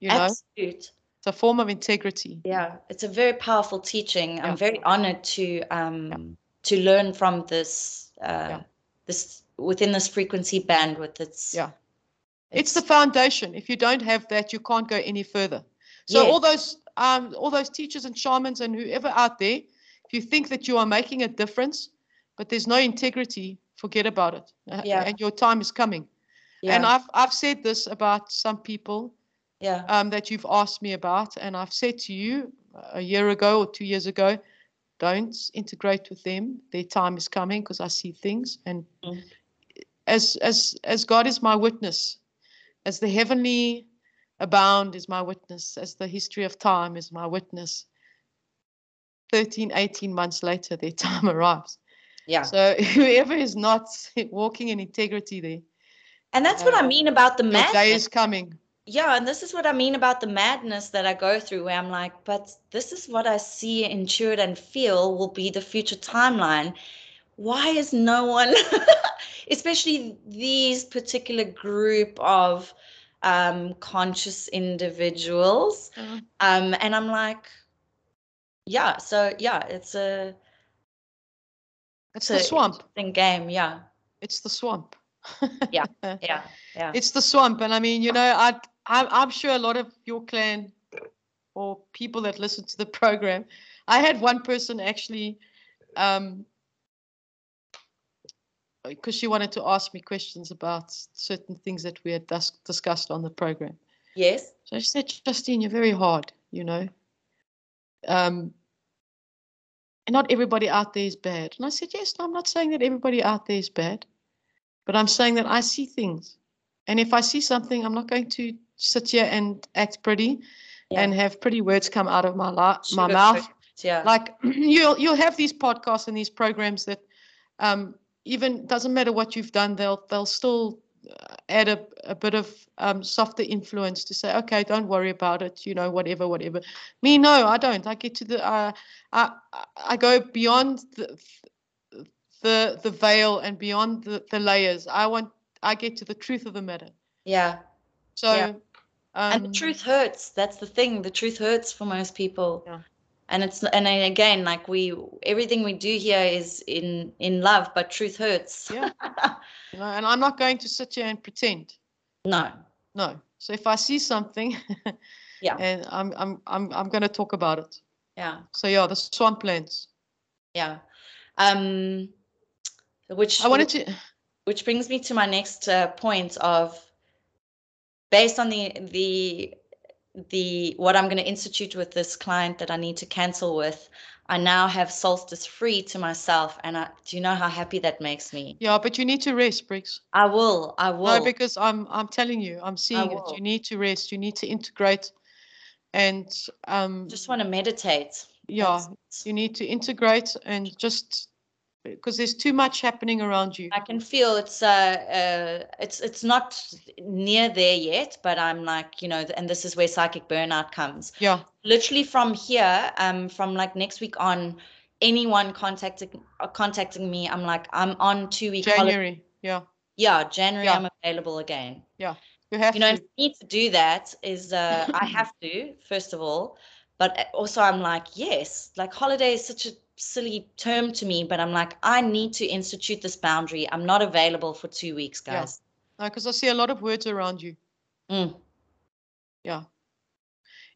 You know, Absolute. it's a form of integrity. Yeah. It's a very powerful teaching. Yeah. I'm very honored to um to learn from this uh Yeah. this within this frequency bandwidth. It's Yeah. It's the foundation. If you don't have that, you can't go any further. So all those um, all those teachers and shamans and whoever out there, if you think that you are making a difference, but there's no integrity, forget about it. Uh, Yeah. And your time is coming. yeah. And I've I've said this about some people yeah. um, that you've asked me about, and I've said to you a year ago or two years ago, don't integrate with them. Their time is coming because I see things. And Mm. as as as God is my witness, as the heavenly abound is my witness, as the history of time is my witness. 13, 18 months later, their [LAUGHS] time arrives. Yeah. So [LAUGHS] whoever is not [LAUGHS] walking in integrity there, and that's what I uh, mean about the madness. day is coming. Yeah, and this is what I mean about the madness that I go through, where I'm like, but this is what I see, intuit, and feel will be the future timeline. Why is no one, [LAUGHS] especially these particular group of um, conscious individuals? Uh, Um, and I'm like, yeah, so yeah, it's a it's the swamp. interesting game. Yeah, It's the swamp. Yeah. [LAUGHS] yeah, yeah. It's the swamp, and I mean, you know, I, I'm, I'm sure a lot of your clan or people that listen to the program. I had one person actually, um, because she wanted to ask me questions about certain things that we had dis- discussed on the program. Yes. So she said, Justine, you're very hard, you know. Um, not everybody out there is bad. And I said, yes, no, I'm not saying that everybody out there is bad, but I'm saying that I see things. And if I see something, I'm not going to sit here and act pretty Yeah. and have pretty words come out of my, la- my mouth. it, Yeah. Like [CLEARS THROAT] you'll you'll have these podcasts and these programs that um, even doesn't matter what you've done, they'll they'll still add a, a bit of um, softer influence to say, okay, don't worry about it, you know, whatever, whatever. Me, no, I don't. I get to the uh, I I- I go beyond the the the veil and beyond the, the layers. I want I get to the truth of the matter. yeah. So. Yeah. and the um, truth hurts that's the thing the truth hurts for most people Yeah. And it's and again like we everything we do here is in in love but truth hurts Yeah. [LAUGHS] know, and I'm not going to sit here and pretend. no No. So if I see something, [LAUGHS] Yeah. and I'm I'm I'm I'm going to talk about it. yeah So yeah, the swamp swamplands. yeah um which I wanted to. which brings me to my next uh, point of based on the the the what I'm going to institute with this client that I need to cancel with, I now have solstice free to myself, and I do you know how happy that makes me? Yeah, but you need to rest, Briggs. I will. I will. No, because I'm I'm telling you, I'm seeing it. You need to rest. You need to integrate, and um, just want to meditate. yeah, That's- you need to integrate and just because there's too much happening around you. I can feel it's uh, uh it's it's not near there yet, but I'm like, you know, and this is where psychic burnout comes. Yeah, Literally from here, um, from like next week on, anyone contacting uh, contacting me, I'm like, I'm on two week holiday. January. Yeah, Yeah, January, Yeah. I'm available again. Yeah, you have You know, to. for me to do that is uh, I have to first of all, but uh, also I'm like, yes, like holiday is such a silly term to me, but I'm like, I need to institute this boundary. I'm not available for two weeks, Yeah. guys. Because I see a lot of words around you. Mm. Yeah.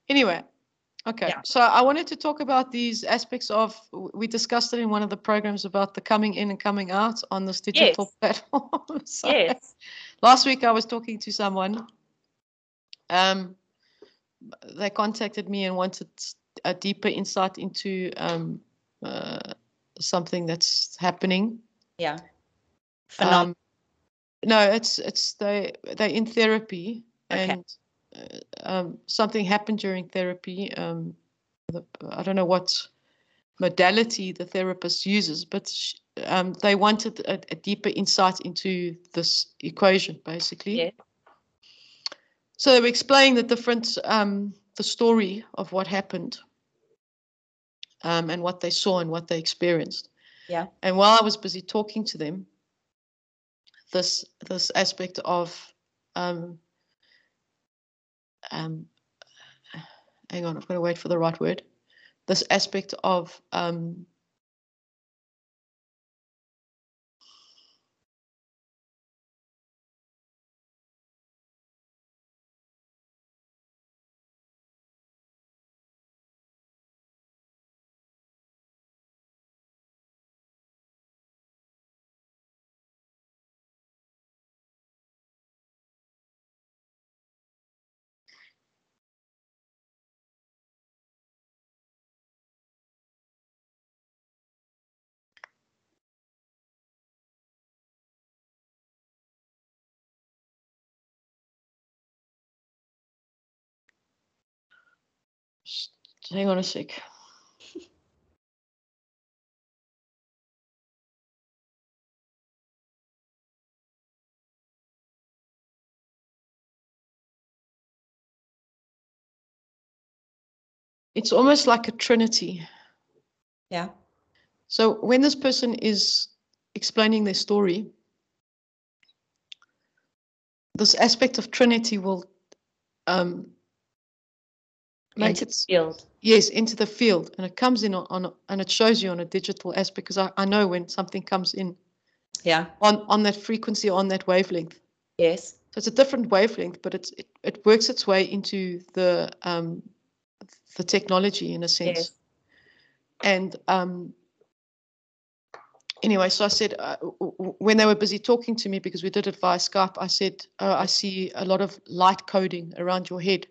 Anyway, okay. Yeah. So I wanted to talk about these aspects of. We discussed it in one of the programs about the coming in and coming out on this digital platform. [LAUGHS] So Yes. Last week I was talking to someone. Um, they contacted me and wanted a deeper insight into um, uh, something that's happening. Yeah. Phenomenal. Um, no, it's it's they they're in therapy Okay. and uh, um, something happened during therapy. Um, the, I don't know what modality the therapist uses, but sh- um, they wanted a, a deeper insight into this equation, basically. Yeah. So they were explaining the different, um, the story of what happened, um, and what they saw and what they experienced. Yeah. And while I was busy talking to them, this this aspect of um, um, hang on, I've got to wait for the right word. This aspect of um, hang on a sec. It's almost like a trinity. Yeah. So when this person is explaining their story, this aspect of Trinity will um, Into the field. yes into the field, and it comes in on, on and it shows you on a digital aspect because I, I know when something comes in Yeah. on on that frequency on that wavelength. Yes. So it's a different wavelength, but it's it, it works its way into the um, the technology in a sense. Yes. And um, anyway, so I said uh, when they were busy talking to me because we did it via Skype, I said uh, I see a lot of light coding around your head.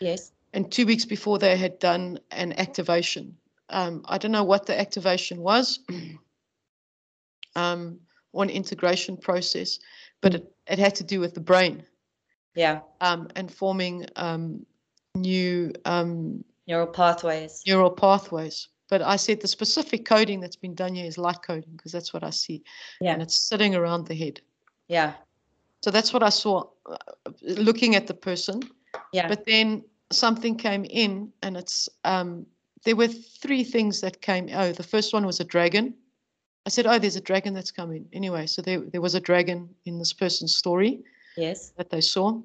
Yes. And two weeks before they had done an activation. Um, I don't know what the activation was, [CLEARS THROAT] um, or an integration process, but it, it had to do with the brain Yeah. um, and forming um, new um, Neural pathways. neural pathways. But I said the specific coding that's been done here is light coding because that's what I see, Yeah. and it's sitting around the head. Yeah. So that's what I saw uh, looking at the person. Yeah. But then something came in, and it's um, there were three things that came. Oh, the first one was a dragon. I said, "Oh, there's a dragon that's coming." Anyway, so there there was a dragon in this person's story Yes. that they saw,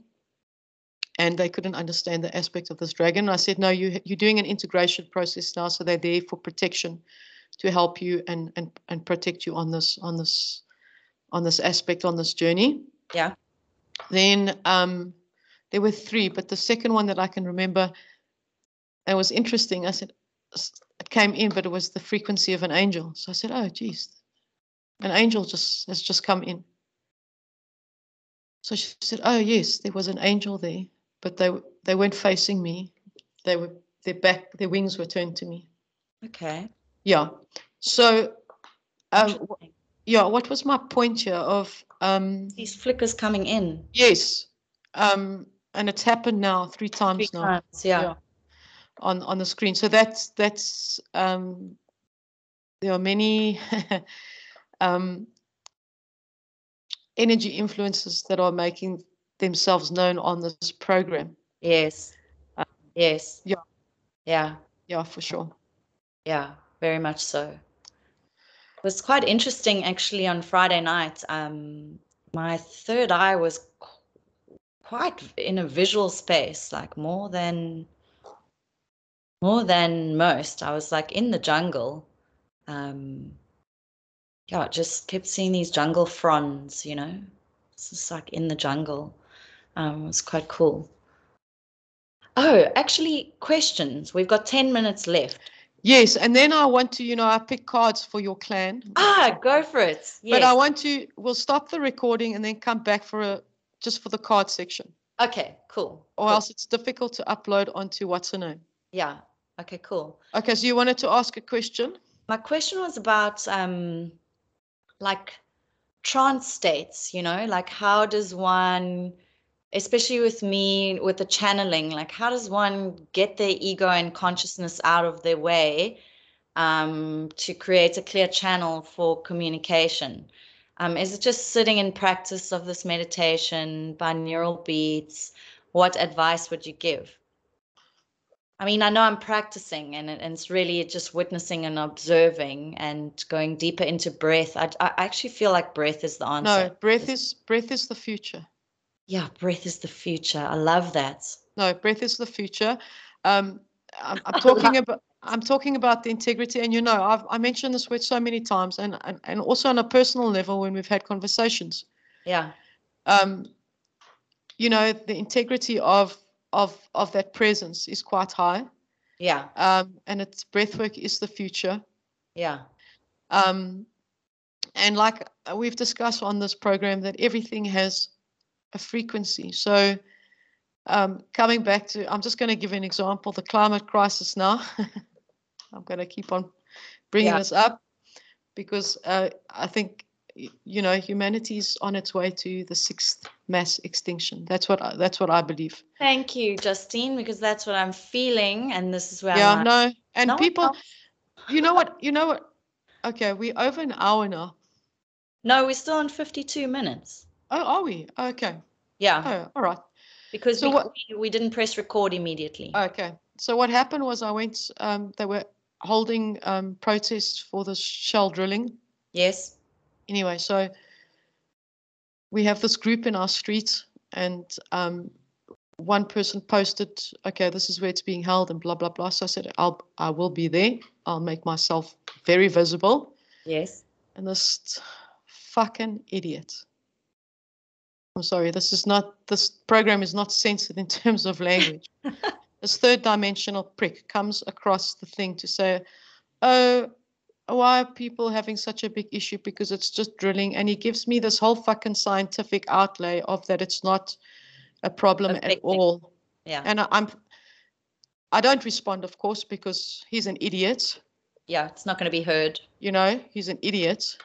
and they couldn't understand the aspect of this dragon. I said, "No, you you're doing an integration process now, so they're there for protection, to help you and and and protect you on this on this on this aspect on this journey." Yeah. Then um, there were three, but the second one that I can remember, it was interesting. I said it came in, but it was the frequency of an angel. So I said, "Oh, geez, an angel just has just come in." So she said, "Oh yes, there was an angel there, but they they weren't facing me. They were their back, their wings were turned to me. Okay. Yeah. So, um, yeah. What was my point here? Of um, These flickers coming in yes, um, and it's happened now three times three now. times. Yeah. Yeah. on on the screen. So that's that's um, there are many [LAUGHS] um, energy influences that are making themselves known on this program. Yes. Uh, yes. yeah. Yeah. Yeah, for sure. Yeah. Very much so. It was quite interesting actually on Friday night. Um, my third eye was quite in a visual space, like more than more than most. I was like in the jungle. Um, yeah, just kept seeing these jungle fronds, you know. It's just like in the jungle. Um, it was quite cool. Oh, actually, questions. We've got 10 minutes left. Yes, and then I want to, you know, I pick cards for your clan. Ah, go for it. Yes. But I want to. We'll stop the recording and then come back for a just for the card section, Okay, cool. or cool. else it's difficult to upload onto what's her name. Yeah. Okay, cool. Okay, so you wanted to ask a question? My question was about um like trance states, you know, like how does one especially with me with the channeling, like how does one get their ego and consciousness out of their way um to create a clear channel for communication? Um, is it just sitting in practice of this meditation, binaural beats? What advice would you give? I mean, I know I'm practicing and, it- and it's really just witnessing and observing and going deeper into breath. I, I actually feel like breath is the answer. No, breath is breath is the future. Yeah, breath is the future. I love that. No, breath is the future. Um, I'm, I'm talking [LAUGHS] about I'm talking about the integrity, and you know, I've I mentioned this word so many times, and and, and also on a personal level when we've had conversations. Yeah, Um, you know, the integrity of of of that presence is quite high, yeah, um, and it's breathwork is the future. yeah, Um, and like uh, we've discussed on this program, that everything has a frequency. So, um, coming back to, I'm just going to give an example the climate crisis now. [LAUGHS] I'm going to keep on bringing Yeah. this up because uh, I think, you know, humanity's on its way to the sixth mass extinction. That's what I, that's what I believe. Thank you, Justine, because that's what I'm feeling, and this is where yeah, I'm no, and no people, else- you know what, you know what? [LAUGHS] Okay, we're over an hour now. no, we're still on 52 minutes. Oh, are we? Okay. Yeah, Oh, all right. because so we, what- we, we didn't press record immediately. Okay. So what happened was I went, um, they were holding um, protests for the shell drilling. yes, Anyway, so we have this group in our street, and um, one person posted, okay, this is where it's being held, and blah, blah, blah. So I said, I'll, I will be there. I'll make myself very visible. yes, And this fucking idiot. I'm sorry, this is not, this program is not censored in terms of language. [LAUGHS] this third dimensional prick comes across the thing to say, oh, why are people having such a big issue? Because it's just drilling. And he gives me this whole fucking scientific outlay of that it's not a problem at all. yeah, And I, I'm, I don't respond, of course, because he's an idiot yeah, it's not going to be heard. you know he's an idiot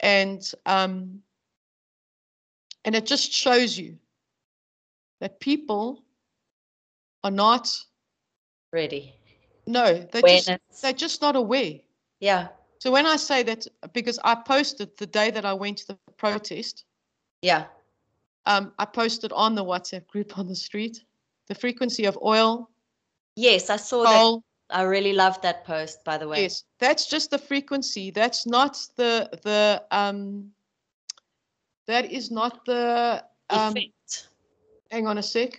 and um and it just shows you that people are not Ready. no they're just they're just not aware Yeah, so when i say that because i posted the day that i went to the protest yeah, um i posted on the whatsapp group on the street the frequency of oil yes, I saw that. I really loved that post, by the way. yes that's just the frequency that's not the the um that is not the um Effect. Hang on a sec.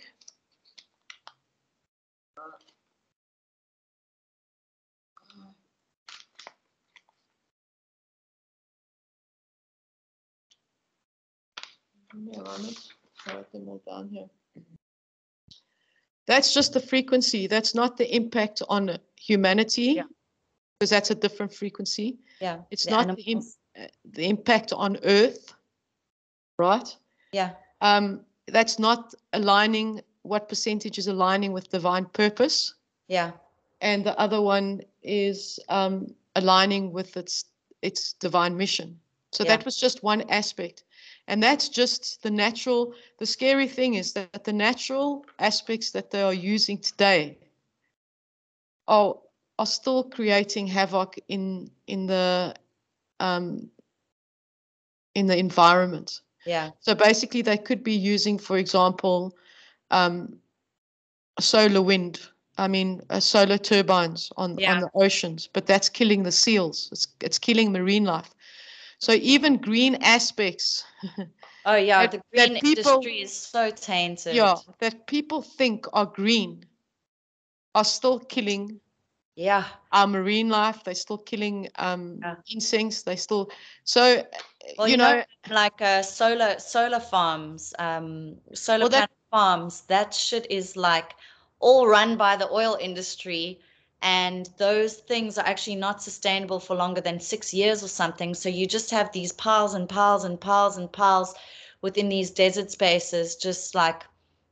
Yeah, I write them all down here. That's just the frequency. That's not the impact on humanity, Yeah. because that's a different frequency. Yeah. It's the not the, im- animals. uh, the impact on Earth, right? Yeah. um, that's not aligning what percentage is aligning with divine purpose, Yeah. and the other one is um, aligning with its its divine mission. So Yeah. that was just one aspect. And that's just the natural, the scary thing is that the natural aspects that they are using today are, are still creating havoc in in the um, in the environment. Yeah. So basically, they could be using, for example, um, solar wind. I mean, uh, solar turbines on Yeah. on the oceans, but that's killing the seals. It's it's killing marine life. So even green aspects, [LAUGHS] Oh yeah. That- the green people- industry is so tainted. yeah, that people think are green, are still killing Yeah. our marine life. They're still killing um, Yeah. insects. They still so Well, you, you know, know, like uh, solar solar farms, um, solar Well, that- farms. That shit is like all run by the oil industry, and those things are actually not sustainable for longer than six years or something. So you just have these piles and piles and piles and piles within these desert spaces, just like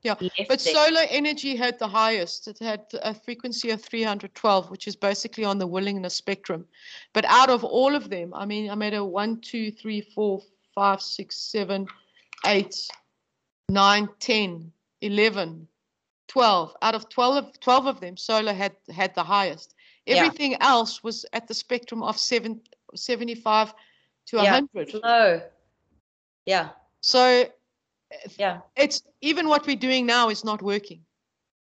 Yeah, But there. solar energy had the highest. It had a frequency of 312, which is basically on the willingness spectrum. But out of all of them, I mean, I made a 1, 2, 3, 4, 5, 6, 7, 8, 9, 10, 11, 12. Out of 12, 12 of them, solar had, had the highest. Yeah. Everything else was at the spectrum of seven, 75 to Yeah. 100. Low. Yeah, So yeah. it's even what we're doing now is not working.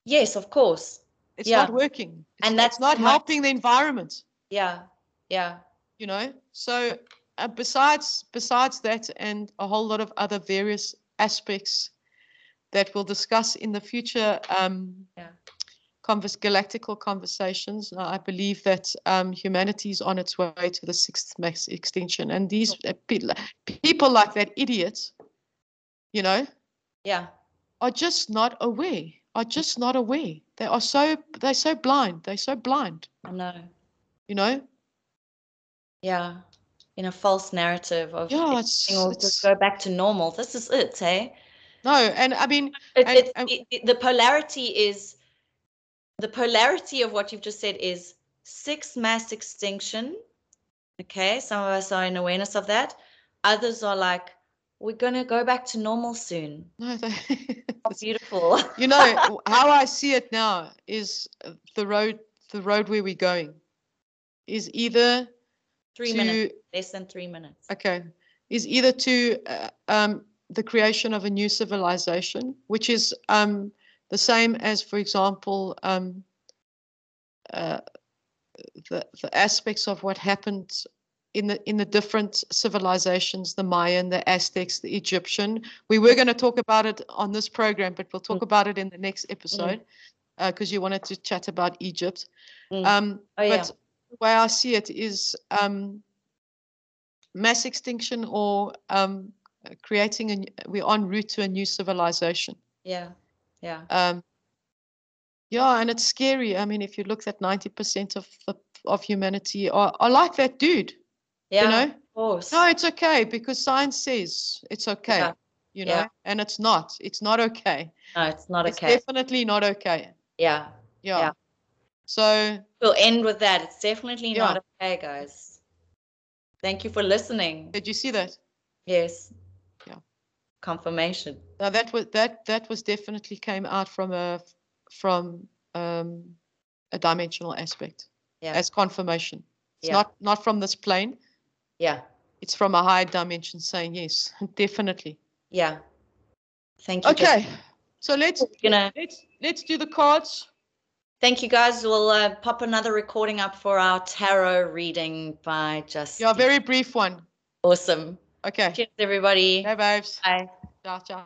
Yes, of course. It's Yeah. not working. It's, And it's that's not helping the environment, Yeah, yeah. you know. So uh, besides besides that, and a whole lot of other various aspects that we'll discuss in the future um, Yeah. convers- galactical conversations, uh, I believe that um, humanity is on its way to the sixth mass extinction, and these uh, pe- people like that idiot, you know, Yeah, are just not aware. Are just not aware. They are so they're so blind. They're so blind. I know. You know. Yeah, in a false narrative of Yeah, it's, it's just go back to normal. This is it, hey? No, and I mean, It, And- it, and- it, the polarity is the polarity of what you've just said is six mass extinction. Okay, some of us are in awareness of that. Others are like, we're gonna go back to normal soon. no, they, [LAUGHS] Oh, beautiful. you know [LAUGHS] how I see it now is the road, the road where we're going, is either three to minutes, less than three minutes. okay, is either to uh, um, the creation of a new civilization, which is um, the same as, for example, um, uh, the the aspects of what happened in the in the different civilizations, the Mayan, the Aztecs, the Egyptian. We were going to talk about it on this program, but we'll talk about it in the next episode because you wanted to chat about Egypt. Mm. Um, Oh, yeah. but the way I see it is um, mass extinction or um, uh, creating a we're en route to a new civilization. Yeah, yeah, Um, yeah, and it's scary. I mean, if you look at 90% of the, of humanity are, are like that dude, yeah. you know? Of course. No, it's okay because science says it's okay, Yeah, you know, yeah. and it's not. It's not okay. no, it's not It's okay. definitely not okay. yeah. Yeah. Yeah. So, We'll end with that. It's definitely Yeah. not okay, guys. Thank you for listening. did you see that? Yes. Confirmation. Now that was that that was definitely came out from a from um, a dimensional aspect Yeah. as confirmation. It's Yeah. not not from this plane. Yeah. It's from a higher dimension saying yes, [LAUGHS] definitely. Yeah. Thank you. Okay, so let's gonna let's let's do the cards. thank you guys. We'll uh, pop another recording up for our tarot reading by just Yeah, very brief one. awesome. Okay. Cheers, everybody. Bye, babes. Bye. Ciao, ciao.